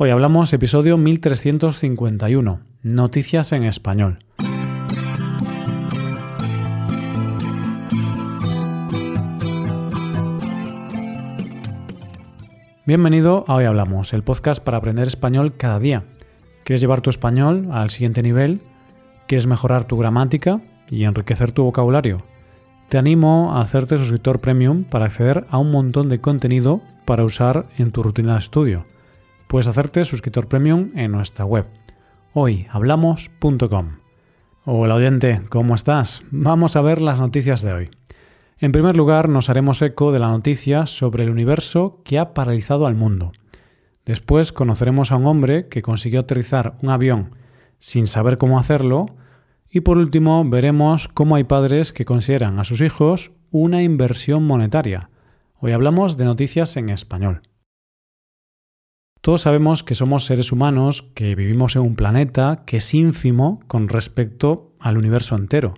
Hoy hablamos episodio 1351, Noticias en Español. Bienvenido a Hoy Hablamos, el podcast para aprender español cada día. ¿Quieres llevar tu español al siguiente nivel? ¿Quieres mejorar tu gramática y enriquecer tu vocabulario? Te animo a hacerte suscriptor premium para acceder a un montón de contenido para usar en tu rutina de estudio puedes hacerte suscriptor premium en nuestra web hoyhablamos.com. Hola oyente, ¿cómo estás? Vamos a ver las noticias de hoy. En primer lugar, nos haremos eco de la noticia sobre el universo que ha paralizado al mundo. Después conoceremos a un hombre que consiguió aterrizar un avión sin saber cómo hacerlo. Y por último, veremos cómo hay padres que consideran a sus hijos una inversión monetaria. Hoy hablamos de noticias en español. Todos sabemos que somos seres humanos, que vivimos en un planeta que es ínfimo con respecto al universo entero.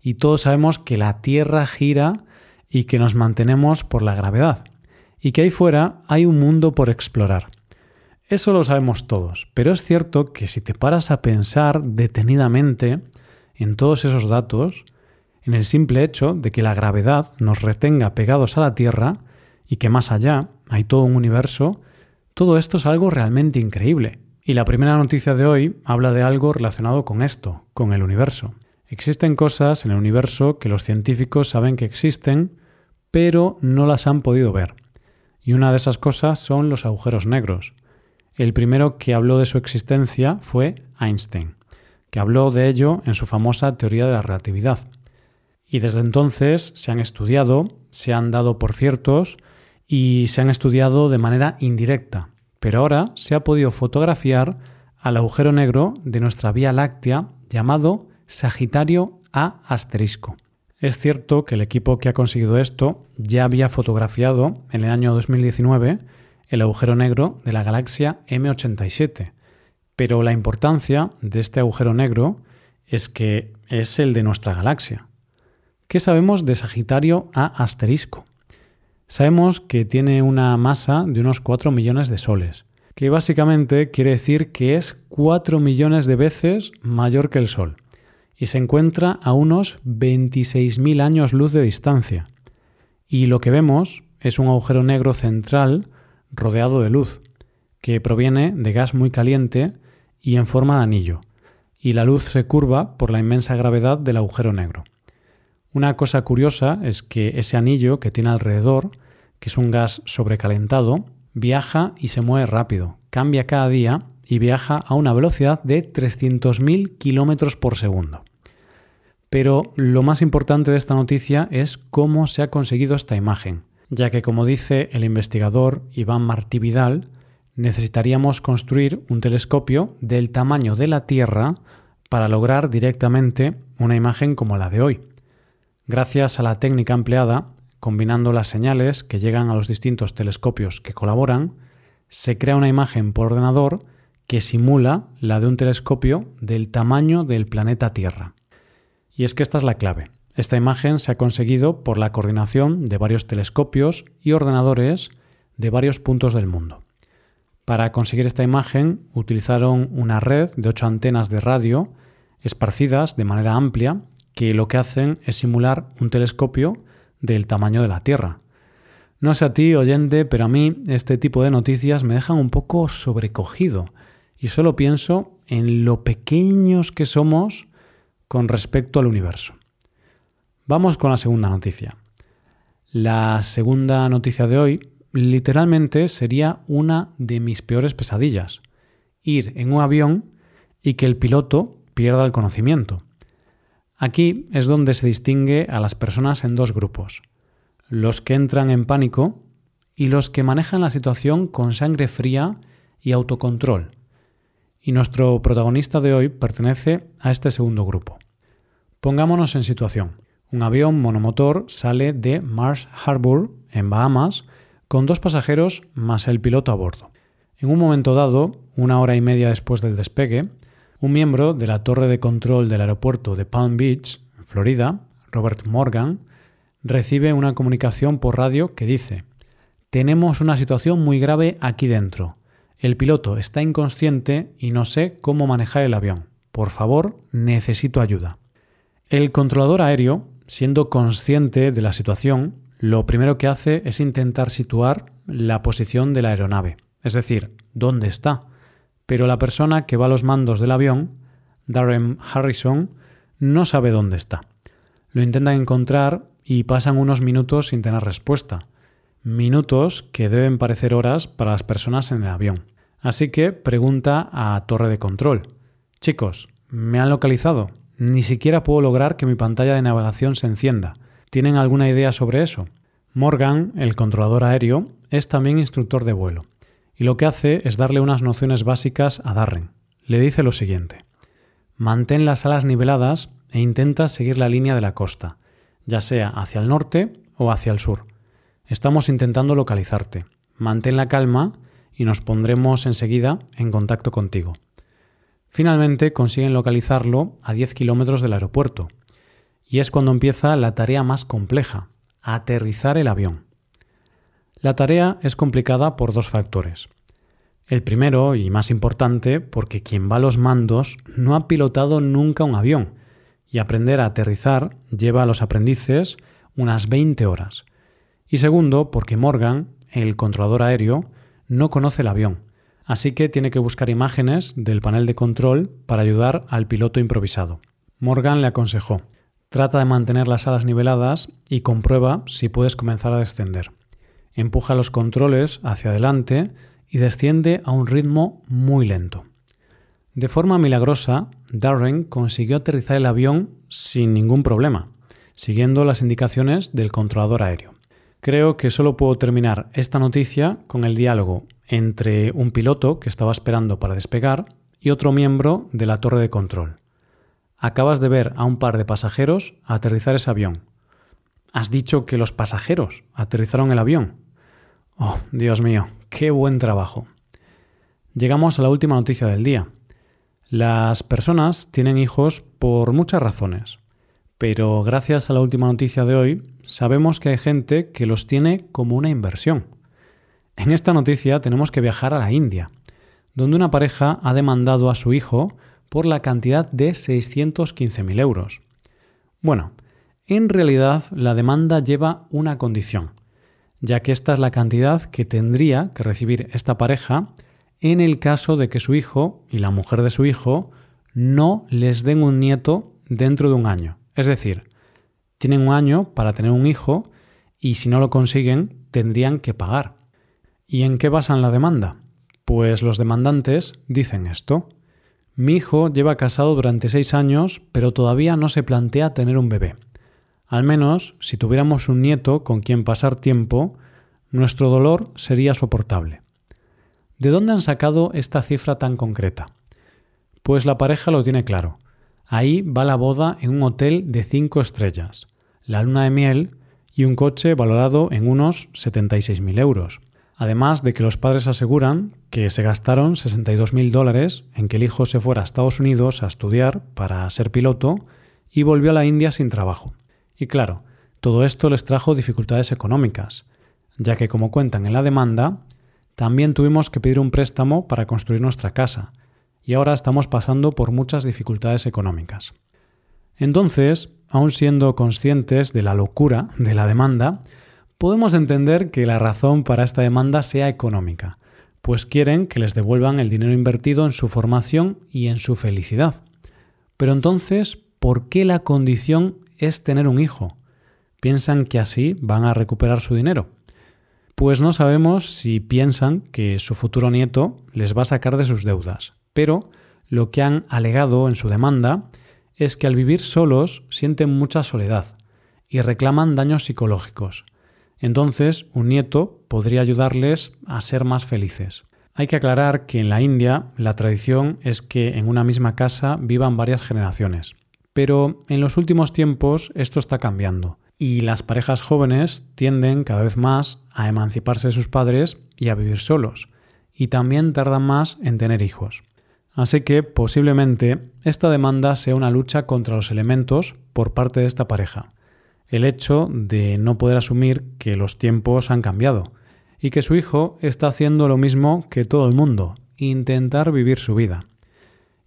Y todos sabemos que la Tierra gira y que nos mantenemos por la gravedad. Y que ahí fuera hay un mundo por explorar. Eso lo sabemos todos, pero es cierto que si te paras a pensar detenidamente en todos esos datos, en el simple hecho de que la gravedad nos retenga pegados a la Tierra y que más allá hay todo un universo, todo esto es algo realmente increíble. Y la primera noticia de hoy habla de algo relacionado con esto, con el universo. Existen cosas en el universo que los científicos saben que existen, pero no las han podido ver. Y una de esas cosas son los agujeros negros. El primero que habló de su existencia fue Einstein, que habló de ello en su famosa teoría de la relatividad. Y desde entonces se han estudiado, se han dado por ciertos y se han estudiado de manera indirecta, pero ahora se ha podido fotografiar al agujero negro de nuestra Vía Láctea llamado Sagitario A asterisco. Es cierto que el equipo que ha conseguido esto ya había fotografiado en el año 2019 el agujero negro de la galaxia M87, pero la importancia de este agujero negro es que es el de nuestra galaxia. ¿Qué sabemos de Sagitario A asterisco? Sabemos que tiene una masa de unos 4 millones de soles, que básicamente quiere decir que es 4 millones de veces mayor que el Sol, y se encuentra a unos 26.000 años luz de distancia. Y lo que vemos es un agujero negro central rodeado de luz, que proviene de gas muy caliente y en forma de anillo, y la luz se curva por la inmensa gravedad del agujero negro. Una cosa curiosa es que ese anillo que tiene alrededor, que es un gas sobrecalentado, viaja y se mueve rápido, cambia cada día y viaja a una velocidad de 300.000 kilómetros por segundo. Pero lo más importante de esta noticia es cómo se ha conseguido esta imagen, ya que como dice el investigador Iván Martí Vidal, necesitaríamos construir un telescopio del tamaño de la Tierra para lograr directamente una imagen como la de hoy. Gracias a la técnica empleada, combinando las señales que llegan a los distintos telescopios que colaboran, se crea una imagen por ordenador que simula la de un telescopio del tamaño del planeta Tierra. Y es que esta es la clave. Esta imagen se ha conseguido por la coordinación de varios telescopios y ordenadores de varios puntos del mundo. Para conseguir esta imagen utilizaron una red de ocho antenas de radio esparcidas de manera amplia que lo que hacen es simular un telescopio del tamaño de la Tierra. No sé a ti, oyente, pero a mí este tipo de noticias me dejan un poco sobrecogido y solo pienso en lo pequeños que somos con respecto al universo. Vamos con la segunda noticia. La segunda noticia de hoy literalmente sería una de mis peores pesadillas. Ir en un avión y que el piloto pierda el conocimiento. Aquí es donde se distingue a las personas en dos grupos, los que entran en pánico y los que manejan la situación con sangre fría y autocontrol. Y nuestro protagonista de hoy pertenece a este segundo grupo. Pongámonos en situación. Un avión monomotor sale de Marsh Harbour, en Bahamas, con dos pasajeros más el piloto a bordo. En un momento dado, una hora y media después del despegue, un miembro de la torre de control del aeropuerto de Palm Beach, Florida, Robert Morgan, recibe una comunicación por radio que dice Tenemos una situación muy grave aquí dentro. El piloto está inconsciente y no sé cómo manejar el avión. Por favor, necesito ayuda. El controlador aéreo, siendo consciente de la situación, lo primero que hace es intentar situar la posición de la aeronave, es decir, dónde está. Pero la persona que va a los mandos del avión, Darren Harrison, no sabe dónde está. Lo intentan encontrar y pasan unos minutos sin tener respuesta. Minutos que deben parecer horas para las personas en el avión. Así que pregunta a torre de control. Chicos, ¿me han localizado? Ni siquiera puedo lograr que mi pantalla de navegación se encienda. ¿Tienen alguna idea sobre eso? Morgan, el controlador aéreo, es también instructor de vuelo, y lo que hace es darle unas nociones básicas a Darren. Le dice lo siguiente. Mantén las alas niveladas e intenta seguir la línea de la costa, ya sea hacia el norte o hacia el sur. Estamos intentando localizarte. Mantén la calma y nos pondremos enseguida en contacto contigo. Finalmente consiguen localizarlo a 10 kilómetros del aeropuerto, y es cuando empieza la tarea más compleja, aterrizar el avión. La tarea es complicada por dos factores. El primero, y más importante, porque quien va a los mandos no ha pilotado nunca un avión, y aprender a aterrizar lleva a los aprendices unas 20 horas. Y segundo, porque Morgan, el controlador aéreo, no conoce el avión, así que tiene que buscar imágenes del panel de control para ayudar al piloto improvisado. Morgan le aconsejó, trata de mantener las alas niveladas y comprueba si puedes comenzar a descender. Empuja los controles hacia adelante y desciende a un ritmo muy lento. De forma milagrosa, Darren consiguió aterrizar el avión sin ningún problema, siguiendo las indicaciones del controlador aéreo. Creo que solo puedo terminar esta noticia con el diálogo entre un piloto que estaba esperando para despegar y otro miembro de la torre de control. Acabas de ver a un par de pasajeros aterrizar ese avión. Has dicho que los pasajeros aterrizaron el avión. Oh, Dios mío, qué buen trabajo. Llegamos a la última noticia del día. Las personas tienen hijos por muchas razones, pero gracias a la última noticia de hoy sabemos que hay gente que los tiene como una inversión. En esta noticia tenemos que viajar a la India, donde una pareja ha demandado a su hijo por la cantidad de 615.000 euros. Bueno, en realidad la demanda lleva una condición, ya que esta es la cantidad que tendría que recibir esta pareja en el caso de que su hijo y la mujer de su hijo no les den un nieto dentro de un año. Es decir, tienen un año para tener un hijo y si no lo consiguen tendrían que pagar. ¿Y en qué basan la demanda? Pues los demandantes dicen esto. Mi hijo lleva casado durante seis años, pero todavía no se plantea tener un bebé. Al menos, si tuviéramos un nieto con quien pasar tiempo, nuestro dolor sería soportable. ¿De dónde han sacado esta cifra tan concreta? Pues la pareja lo tiene claro. Ahí va la boda en un hotel de cinco estrellas, la luna de miel y un coche valorado en unos 76.000 euros. Además de que los padres aseguran que se gastaron 62.000 dólares en que el hijo se fuera a Estados Unidos a estudiar para ser piloto y volvió a la India sin trabajo. Y claro, todo esto les trajo dificultades económicas, ya que como cuentan en la demanda, también tuvimos que pedir un préstamo para construir nuestra casa, y ahora estamos pasando por muchas dificultades económicas. Entonces, aun siendo conscientes de la locura de la demanda, podemos entender que la razón para esta demanda sea económica, pues quieren que les devuelvan el dinero invertido en su formación y en su felicidad. Pero entonces, ¿por qué la condición es tener un hijo? ¿Piensan que así van a recuperar su dinero? Pues no sabemos si piensan que su futuro nieto les va a sacar de sus deudas, pero lo que han alegado en su demanda es que al vivir solos sienten mucha soledad y reclaman daños psicológicos. Entonces, un nieto podría ayudarles a ser más felices. Hay que aclarar que en la India la tradición es que en una misma casa vivan varias generaciones, pero en los últimos tiempos esto está cambiando y las parejas jóvenes tienden cada vez más a emanciparse de sus padres y a vivir solos, y también tardan más en tener hijos. Así que posiblemente esta demanda sea una lucha contra los elementos por parte de esta pareja. El hecho de no poder asumir que los tiempos han cambiado y que su hijo está haciendo lo mismo que todo el mundo, intentar vivir su vida.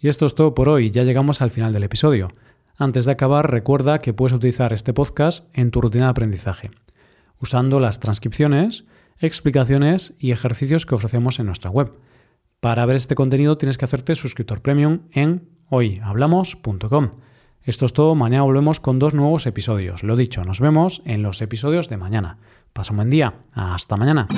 Y esto es todo por hoy, ya llegamos al final del episodio. Antes de acabar, recuerda que puedes utilizar este podcast en tu rutina de aprendizaje, usando las transcripciones, explicaciones y ejercicios que ofrecemos en nuestra web. Para ver este contenido tienes que hacerte suscriptor premium en hoyhablamos.com. Esto es todo, mañana volvemos con dos nuevos episodios. Lo dicho, nos vemos en los episodios de mañana. Pasa un buen día, hasta mañana.